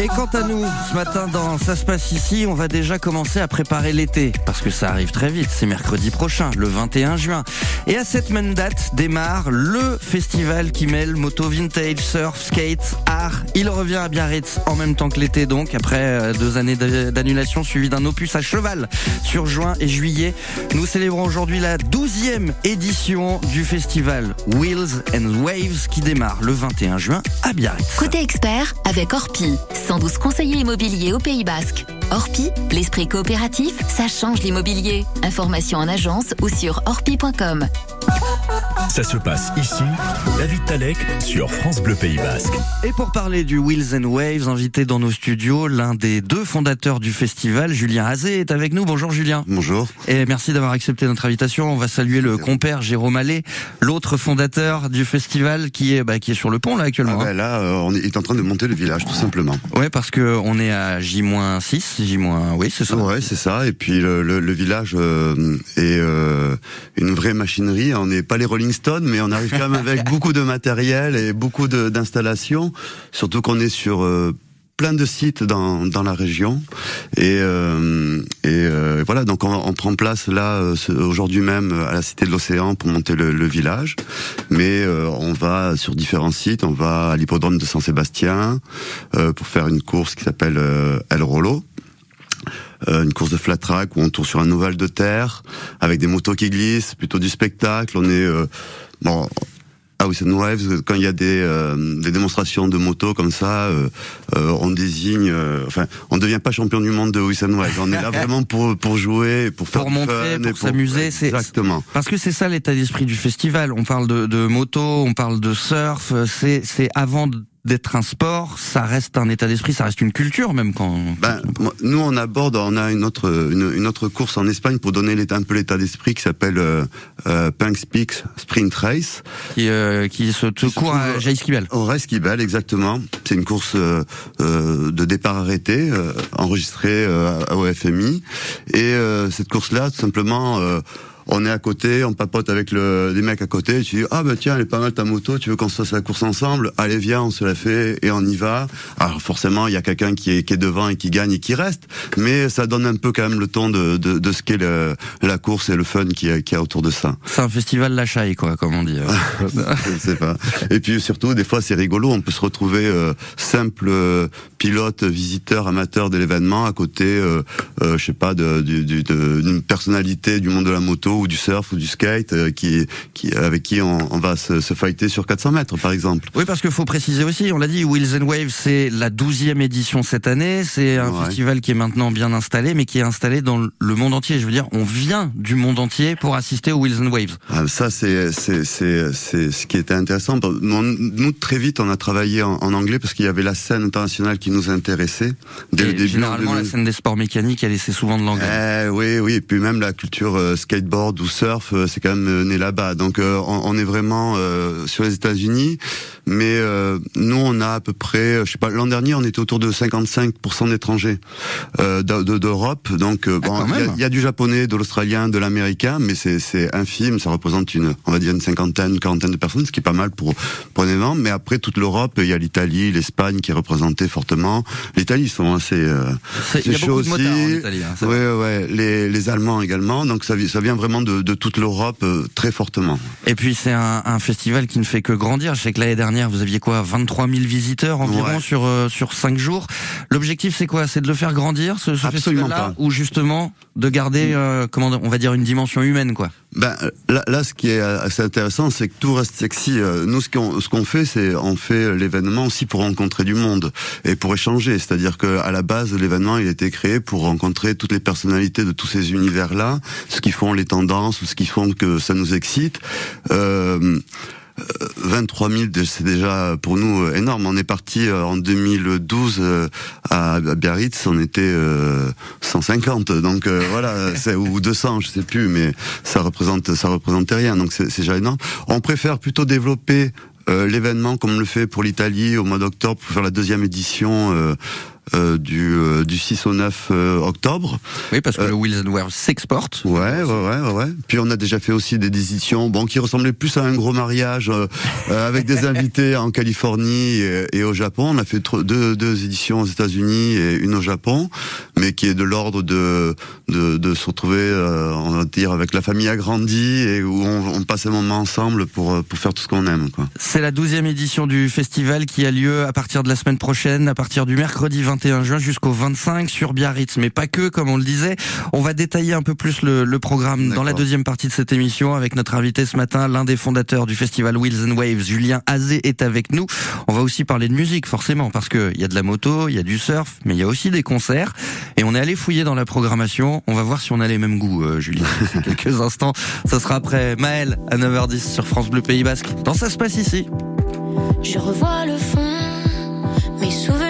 Et quant à nous, ce matin dans Ça se passe ici, on va déjà commencer à préparer l'été. Parce que ça arrive très vite, c'est mercredi prochain, le 21 juin. Et à cette même date démarre le festival qui mêle moto vintage, surf, skate, art. Il revient à Biarritz en même temps que l'été donc, après euh, deux années d'annulation suivi d'un opus à cheval sur juin et juillet. Nous célébrons aujourd'hui la 12e édition du festival Wheels and Waves qui démarre le 21 juin à Biarritz. Côté expert avec Orpi 112 conseillers immobiliers au Pays Basque. Orpi, l'esprit coopératif, ça change l'immobilier. Information en agence ou sur orpi.com. Ça se passe ici, David Talek sur France Bleu Pays Basque. Et pour parler du Wheels and Waves, invité dans nos studios, l'un des deux fondateurs du festival, Julien Azé, est avec nous. Bonjour Julien. Bonjour. Et merci d'avoir accepté notre invitation. On va saluer le compère Jérôme Allais, l'autre fondateur du festival qui est, bah, qui est sur le pont là actuellement. Ah bah là, euh, on est en train de monter le village tout simplement. Ouais, parce que on est à J-6, J-, oui, c'est ça. Ouais, c'est ça. Et puis le, le, village euh, est euh, une vraie machinerie. On n'est pas les Rolling Mais on arrive quand même avec beaucoup de matériel et beaucoup d'installations. Surtout qu'on est sur euh, plein de sites dans, dans la région. Et, euh, et euh, voilà donc on, on, prend place là aujourd'hui même à la Cité de l'Océan pour monter le, le village. Mais on va sur différents sites. On va à l'hippodrome de Saint-Sébastien pour faire une course qui s'appelle El Rolo euh, une course de flat track où on tourne sur un ovale de terre avec des motos qui glissent, plutôt du spectacle. On est euh, bon. Ah oui, c'est Waves, quand il y a des, euh, des démonstrations de motos comme ça, euh, on désigne, enfin, on devient pas champion du monde de Wilson Waves. On est là vraiment pour pour jouer, pour faire pour montrer, pour s'amuser. C'est exactement. Parce que c'est ça l'état d'esprit du festival. On parle de, de moto, on parle de surf. C'est c'est avant un sport, ça reste un état d'esprit, ça reste une culture même quand. Ben, nous on aborde, on a une autre une, autre course en Espagne pour donner un peu l'état d'esprit qui s'appelle euh, euh Peaks Sprint Race, qui euh, qui se court à Jaïskibel. Au Raïskibel exactement. C'est une course euh, euh de départ arrêté, enregistrée au FMI et cette course là tout simplement on est à côté, on papote avec le, les mecs à côté, tu dis ah bah tiens elle est pas mal ta moto, tu veux qu'on se fasse la course ensemble? Allez viens, on se la fait et on y va. Alors forcément il y a quelqu'un qui est, qui est devant et qui gagne et qui reste, mais ça donne un peu quand même le ton de, de, de ce qu'est la course et le fun qui a, qui a autour de ça. C'est un festival lâchaille quoi, comme on dit. Je sais pas. Et puis surtout des fois c'est rigolo, on peut se retrouver euh, simple euh, pilote, visiteur, amateur de l'événement à côté, euh, euh je sais pas, d'une personnalité du monde de la moto ou du surf ou du skate euh, qui, qui, avec qui on, on va se, se, fighter sur 400 mètres par exemple. Oui parce qu'il faut préciser aussi, on l'a dit, Wheels and Waves c'est la douzième édition cette année, c'est un festival qui est maintenant bien installé mais qui est installé dans le monde entier. Je veux dire, on vient du monde entier pour assister aux Wheels and Waves. Ah, ça c'est ce qui était intéressant. Nous très vite on a travaillé en, en anglais parce qu'il y avait la scène internationale qui nous intéressait. Dès le début, généralement la scène des sports mécaniques elle essaie souvent de l'anglais. Eh, oui oui et puis même la culture euh, skateboard du surf, euh, c'est quand même euh, né là-bas. Donc euh, on, est vraiment sur les États-Unis, mais nous on a à peu près, je sais pas, l'an dernier on était autour de 55% d'étrangers d'Europe. Donc ah, bon, il y, a du japonais, de l'australien, de l'américain, mais c'est infime. Ça représente une, on va dire une cinquantaine, une quarantaine de personnes, ce qui est pas mal pour pour un événement. Mais après toute l'Europe, il y a l'Italie, l'Espagne qui est représentée fortement. L'Italie sont assez, euh, c'est chaud aussi. Hein, ouais, ouais, les, les Allemands également. Donc ça, ça vient vraiment de, de toute l'Europe euh, très fortement. Et puis c'est un, un, festival qui ne fait que grandir. Je sais que l'année dernière vous aviez quoi 23 000 visiteurs environ sur euh, sur cinq jours. L'objectif c'est quoi? C'est de le faire grandir ce, ce festival-là ou justement de garder euh, comment on va dire une dimension humaine quoi? Ben là, là, ce qui est assez intéressant, c'est que tout reste sexy. Nous, ce qu'on ce qu'on fait, c'est on fait l'événement aussi pour rencontrer du monde et pour échanger. C'est-à-dire que à la base, l'événement, il a été créé pour rencontrer toutes les personnalités de tous ces univers-là, ce qui font les tendances ou ce qui font que ça nous excite. Euh, 23 000, c'est déjà pour nous énorme. On est parti euh, en 2012 euh, à Biarritz, on était 150, euh, donc voilà, ou 200, je sais plus, mais ça représente, ça représentait rien, donc c'est déjà énorme. On préfère plutôt développer l'événement comme on le fait pour l'Italie au mois d'octobre pour faire la deuxième édition euh, du, euh, du 6 au 9 euh, octobre. Oui, parce que le Wheels and s'exporte. Ouais, ouais, ouais, ouais. Puis on a déjà fait aussi des éditions, bon, qui ressemblaient plus à un gros mariage avec des invités en Californie et, au Japon. On a fait deux, deux éditions aux États-Unis et une au Japon, mais qui est de l'ordre de, de, de se retrouver, on va dire, avec la famille agrandie et où on, on passe un moment ensemble pour pour faire tout ce qu'on aime. C'est la douzième édition du festival qui a lieu à partir de la semaine prochaine, à partir du mercredi 21 juin jusqu'au 25 sur Biarritz, mais pas que, comme on le disait. On va détailler un peu plus le, le programme dans la deuxième partie de cette émission avec notre invité ce matin, l'un des fondateurs du festival Wheels and Waves, Julien Azé est avec nous. On va aussi parler de musique, forcément, parce que il y a de la moto, il y a du surf, mais il y a aussi des concerts. Et on est allé fouiller dans la programmation. On va voir si on a les mêmes goûts, euh, Julien. quelques instants. Ça sera après Maël à 9h10 sur France Bleu Pays Basque. Dans ça se passe ici. Je revois le fond, mes souvenirs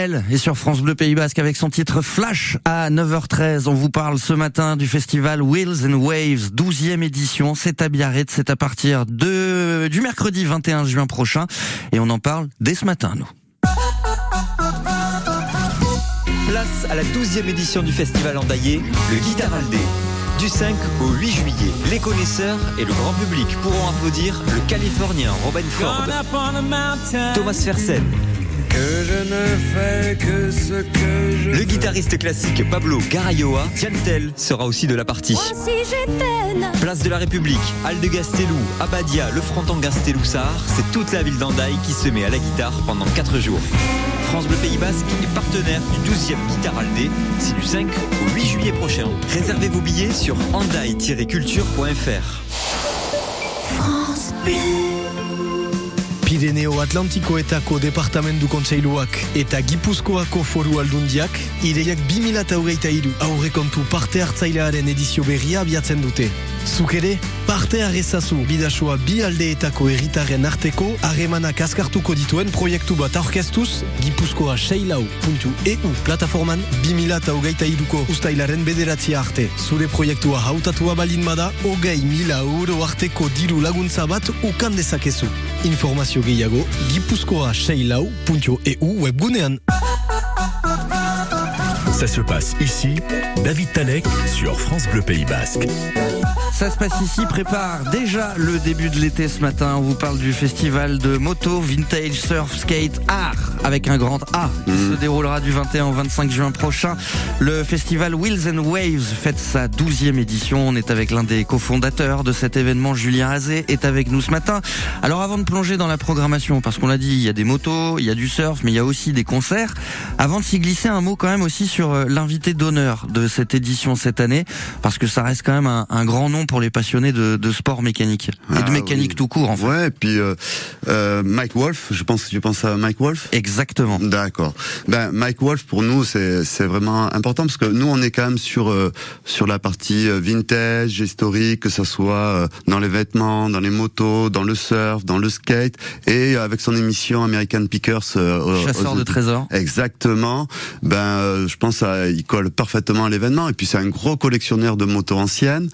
Est sur France Bleu Pays Basque avec son titre Flash à 9h13. On vous parle ce matin du festival Wheels and Waves, 12e édition. C'est à Biarritz, c'est à partir de, du mercredi 21 juin prochain. Et on en parle dès ce matin, nous. Place à la 12e édition du festival Endaillé, le Guitaraldé. Du 5 au 8 juillet, les connaisseurs et le grand public pourront applaudir le Californien Robin Ford, Thomas Fersen, le guitariste classique Pablo Garayoa, Tiantel sera aussi de la partie. Si j'étais Place de la République, Al de Gastelou, Abadia, le fronton Gastelou-Sahar, c'est toute la ville d'Andaille qui se met à la guitare pendant 4 jours. France Bleu Pays Basque est partenaire du 12e Guitaraldé, c'est du 5 au 8 juillet prochain. Réservez vos billets sur andaille-culture.fr. Pirineo Atlantikoetako Departamendu Kontseiluak eta Gipuzkoako Foru Aldundiak ireiak 2008 iru aurrekontu parte hartzailearen edizio berria abiatzen dute. Zuk ere, parte harrezazu bidasua bi aldeetako erritaren arteko harremanak azkartuko dituen proiektu bat aurkeztuz Gipuzkoa seilau.eu plataforman 2008 iruko ustailaren bederatzia arte. Zure proiektua hautatua balin bada, hogei mila euro arteko diru laguntza bat ukan dezakezu. Informazio gehiago gipuzkoa seilau.eu webgunean. Ça se passe ici. David Talek sur France Bleu Pays Basque. Ça se passe ici, prépare déjà le début de l'été ce matin. On vous parle du festival de moto, vintage, surf, skate, art, avec un grand A, qui se déroulera du 21 au 25 juin prochain. Le festival Wheels and Waves fête sa 12e édition. On est avec l'un des cofondateurs de cet événement, Julien Azé, est avec nous ce matin. Alors avant de plonger dans la programmation, parce qu'on l'a dit, il y a des motos, il y a du surf, mais il y a aussi des concerts. Avant de s'y glisser un mot quand même aussi sur euh, l'invité d'honneur de cette édition cette année, parce que ça reste quand même un, un grand nom pour les passionnés de, de sport mécanique et de Ah, mécanique oui. tout court en fait. Ouais, et puis euh, euh, Mike Wolf, je pense que tu penses à Mike Wolf? Exactement. D'accord. Ben Mike Wolf pour nous c'est c'est vraiment important parce que nous on est quand même sur euh, sur la partie vintage, historique, que ça soit dans les vêtements, dans les motos, dans le surf, dans le skate et avec son émission American Pickers Chasseur aux- de trésors. Exactement. Ben, je pense à, il colle parfaitement à l'événement. Et puis c'est un gros collectionneur de motos anciennes.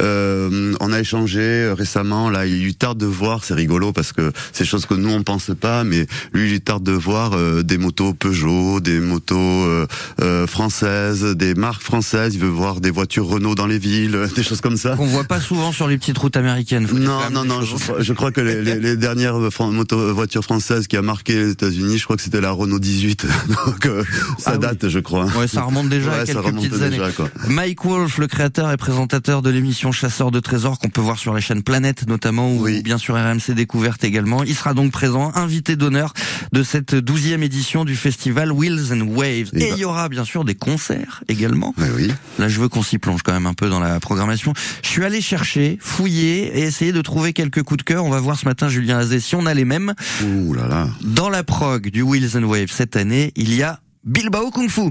Euh, on a échangé euh, récemment. Là, il lui tarde de voir. C'est rigolo parce que c'est choses que nous on pense pas, mais lui, il lui tarde de voir euh, des motos Peugeot, des motos euh, euh, françaises, des marques françaises. Il veut voir des voitures Renault dans les villes, des choses comme ça. Qu'on voit pas souvent sur les petites routes américaines. Non, non, non. Je, crois- je crois que les, les, les dernières fran- moto- voitures françaises qui a marqué les États-Unis, je crois que c'était la Renault 18. Donc euh, ça Ah oui. date, je crois. Ouais, ça remonte déjà Ouais, à quelques petites années. quoi. Mike Wolf, le créateur et présentateur de l'émission Chasseur de trésors qu'on peut voir sur les chaînes Planète notamment ou Oui. bien sûr RMC Découverte également. Il sera donc présent, invité d'honneur de cette douzième édition du festival Wheels and Waves. Et Et bah- il y aura bien sûr des concerts également. Ouais, oui. Là, je veux qu'on s'y plonge quand même un peu dans la programmation. Je suis allé chercher, fouiller et essayer de trouver quelques coups de cœur. On va voir ce matin, Julien Azé, si on a les mêmes. Ouh là là. Dans la prog du Wheels and Waves cette année, il y a Bilbao Kung Fu.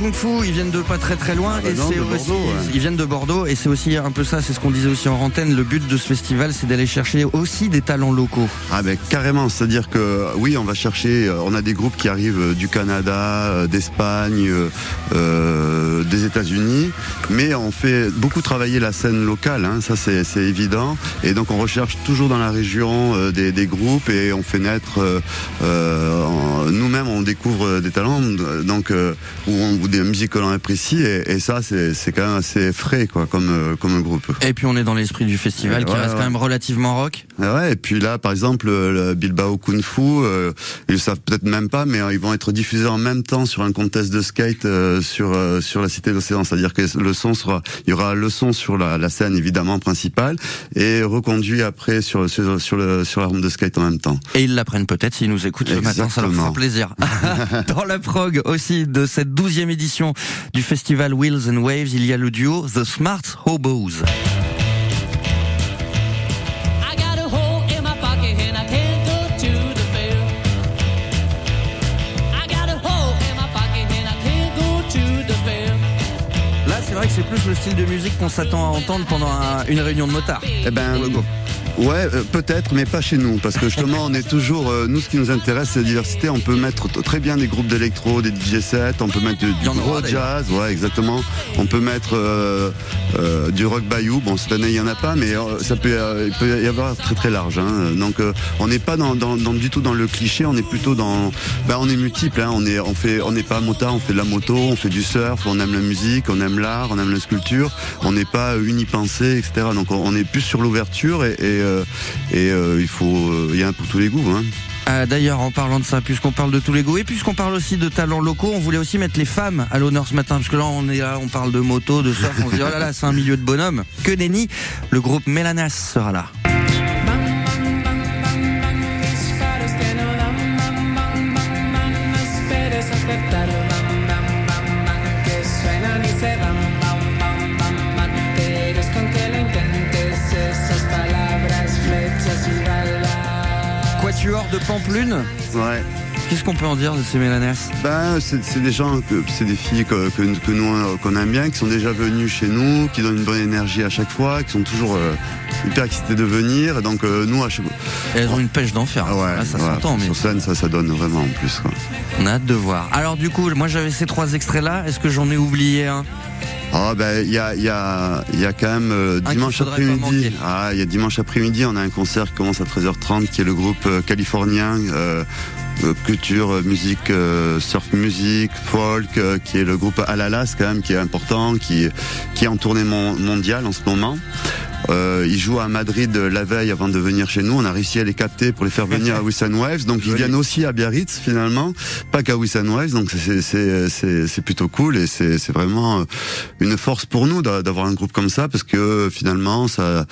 Kung Fu, ils viennent de pas très très loin bah et non, c'est de aussi, Bordeaux, ouais. ils viennent de Bordeaux et c'est aussi un peu ça, c'est ce qu'on disait aussi en antenne. Le but de ce festival, c'est d'aller chercher aussi des talents locaux. Ah ben carrément, c'est-à-dire que oui, on va chercher, euh, on a des groupes qui arrivent euh, du Canada, euh, d'Espagne, euh, des États-Unis, mais on fait beaucoup travailler la scène locale, hein, ça c'est évident, et donc on recherche toujours dans la région euh, des, des groupes et on fait naître, euh, nous-mêmes on découvre des talents, donc ou, on- des musiques que l'on apprécie, et, et ça c'est quand même assez frais quoi, comme euh, comme un groupe. Et puis on est dans l'esprit du festival qui ouais, reste ouais. quand même relativement rock. Ah Ouais, et puis là, par exemple, le Bilbao Kung Fu, euh, ils le savent peut-être même pas, mais euh, ils vont être diffusés en même temps sur un contest de skate euh, sur euh, sur la Cité d'Océan. C'est-à-dire que le son sera, il y aura le son sur la, la scène évidemment principale et reconduit après sur sur sur, le, sur la rampe de skate en même temps. Et ils l'apprennent peut-être s'ils nous écoutent ce matin, ça leur fera plaisir. Dans la prog aussi de cette douzième édition du festival Wheels and Waves, il y a le duo The Smart Hobos. C'est vrai que c'est plus le style de musique qu'on s'attend à entendre pendant un- une réunion de motards. Eh ben. Ouais, euh, peut-être, mais pas chez nous, parce que justement, on est toujours, euh, nous, ce qui nous intéresse, c'est la diversité. On peut mettre très bien des groupes d'électro, des DJ sets, on peut mettre du, du gros jazz, ouais, exactement. On peut mettre euh, euh, du rock bayou. Bon, cette année, il y en a pas, mais euh, ça peut, euh, il peut y avoir très très large. Hein. Donc, euh, on n'est pas dans, dans, dans- du tout dans le cliché. On est plutôt dans, ben, on est multiple. Hein. On est, on fait, on n'est pas motard, on fait de la moto, on fait du surf, on aime la musique, on aime l'art, on aime la sculpture. On n'est pas unipensé, etc. Donc, on, on est plus sur l'ouverture et, et, euh, et, euh, euh, il y a un pour tous les goûts. Hein. Ah, D'ailleurs, en parlant de ça, puisqu'on parle de tous les goûts et puisqu'on parle aussi de talents locaux, on voulait aussi mettre les femmes à l'honneur ce matin, parce que là, on est là, on parle de moto, de surf, on se dit, oh là là, c'est un milieu de bonhomme. Que nenni, le groupe Mélanas sera là. Pamplune, Ouais. qu'est-ce qu'on peut en dire de ces Mélanas Ben, c'est des gens, que, c'est des filles que, que, que nous euh, qu'on aime bien, qui sont déjà venues chez nous, qui donnent une bonne énergie à chaque fois, qui sont toujours euh, hyper excités de venir. Donc euh, nous, à chaque Elles ont une pêche d'enfer, Ah ouais, Là, ça ouais, s'entend, mais sur scène, ça, ça donne vraiment en plus. Quoi. on a hâte de voir. Alors du coup, moi j'avais ces trois extraits-là, est-ce que j'en ai oublié un? Ah ben, il y a, il y a, il y a quand même euh, dimanche après-midi. Ah, il y a dimanche après-midi, on a un concert qui commence à 13h30, qui est le groupe euh, californien. euh, euh, culture, musique, euh, surf music, folk, qui est le groupe Alalas quand même, qui est important, qui, qui est en tournée mon- mondiale en ce moment. Euh, ils jouent à Madrid la veille avant de venir chez nous. On a réussi à les capter pour les faire venir à Wiss Waves. Donc ils viennent aussi à Biarritz finalement, pas qu'à Wiss Waves. Donc c'est c'est c'est c'est plutôt cool et c'est c'est vraiment euh, une force pour nous d'a- d'avoir un groupe comme ça parce que finalement ça.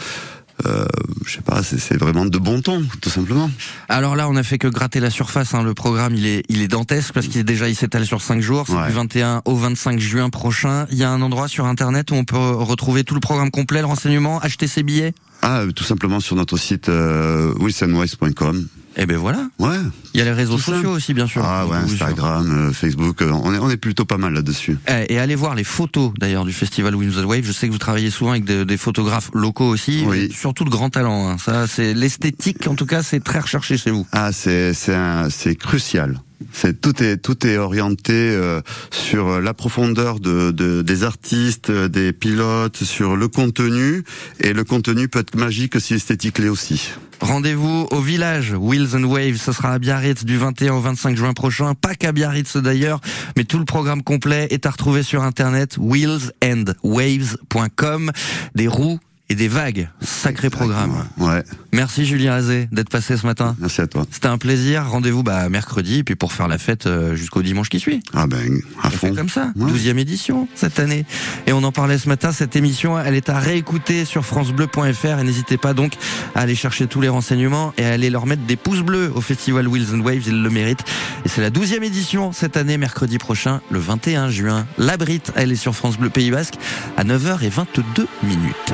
Euh, je sais pas, c'est vraiment de bon ton, tout simplement. Alors là, on a fait que gratter la surface. hein. Le programme, il est, il est dantesque parce qu'il est déjà, il s'étale sur 5 jours. C'est Ouais. du 21 au 25 juin prochain. Il y a un endroit sur Internet où on peut retrouver tout le programme complet, le renseignement, acheter ses billets? Ah, tout simplement sur notre site euh, wilsonwise.com. Et ben voilà. Ouais. Il y a les réseaux sociaux aussi, bien sûr. Ah ouais, Instagram, euh, Facebook, euh, on est on est plutôt pas mal là-dessus. Eh, Et allez voir les photos d'ailleurs du festival Winds of Wave. Je sais que vous travaillez souvent avec des, des photographes locaux aussi, Oui. surtout de grand talent. hein. Ça, c'est l'esthétique. En tout cas, c'est très recherché chez vous. Ah, c'est c'est crucial. C'est tout est tout est orienté euh, sur la profondeur de, de des artistes, euh, des pilotes, sur le contenu et le contenu peut être magique si l'esthétique l'est aussi. Rendez-vous au village Wheels and Waves. Ce sera à Biarritz du 21 au 25 juin prochain. Pas qu'à Biarritz d'ailleurs, mais tout le programme complet est à retrouver sur internet wheelsandwaves.com. Des roues et des vagues. Sacré programme. Ouais. Merci Julien Azé d'être passé ce matin. Merci à toi. C'était un plaisir. Rendez-vous bah, mercredi, puis pour faire la fête euh, jusqu'au dimanche qui suit. Ah ben à fond. comme ça, Ouais. 12e édition cette année. Et on en parlait ce matin, cette émission, elle est à réécouter sur francebleu.fr et n'hésitez pas donc à aller chercher tous les renseignements et à aller leur mettre des pouces bleus au festival Wheels and Waves, ils le méritent. Et c'est la 12e édition cette année, mercredi prochain, le 21 juin. La Brit, elle est sur France Bleu Pays Basque à 9h22 minutes.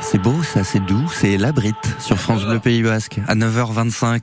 C'est beau, ça, c'est doux. C'est la Brite sur France Bleu Pays Basque à 9h25. Alors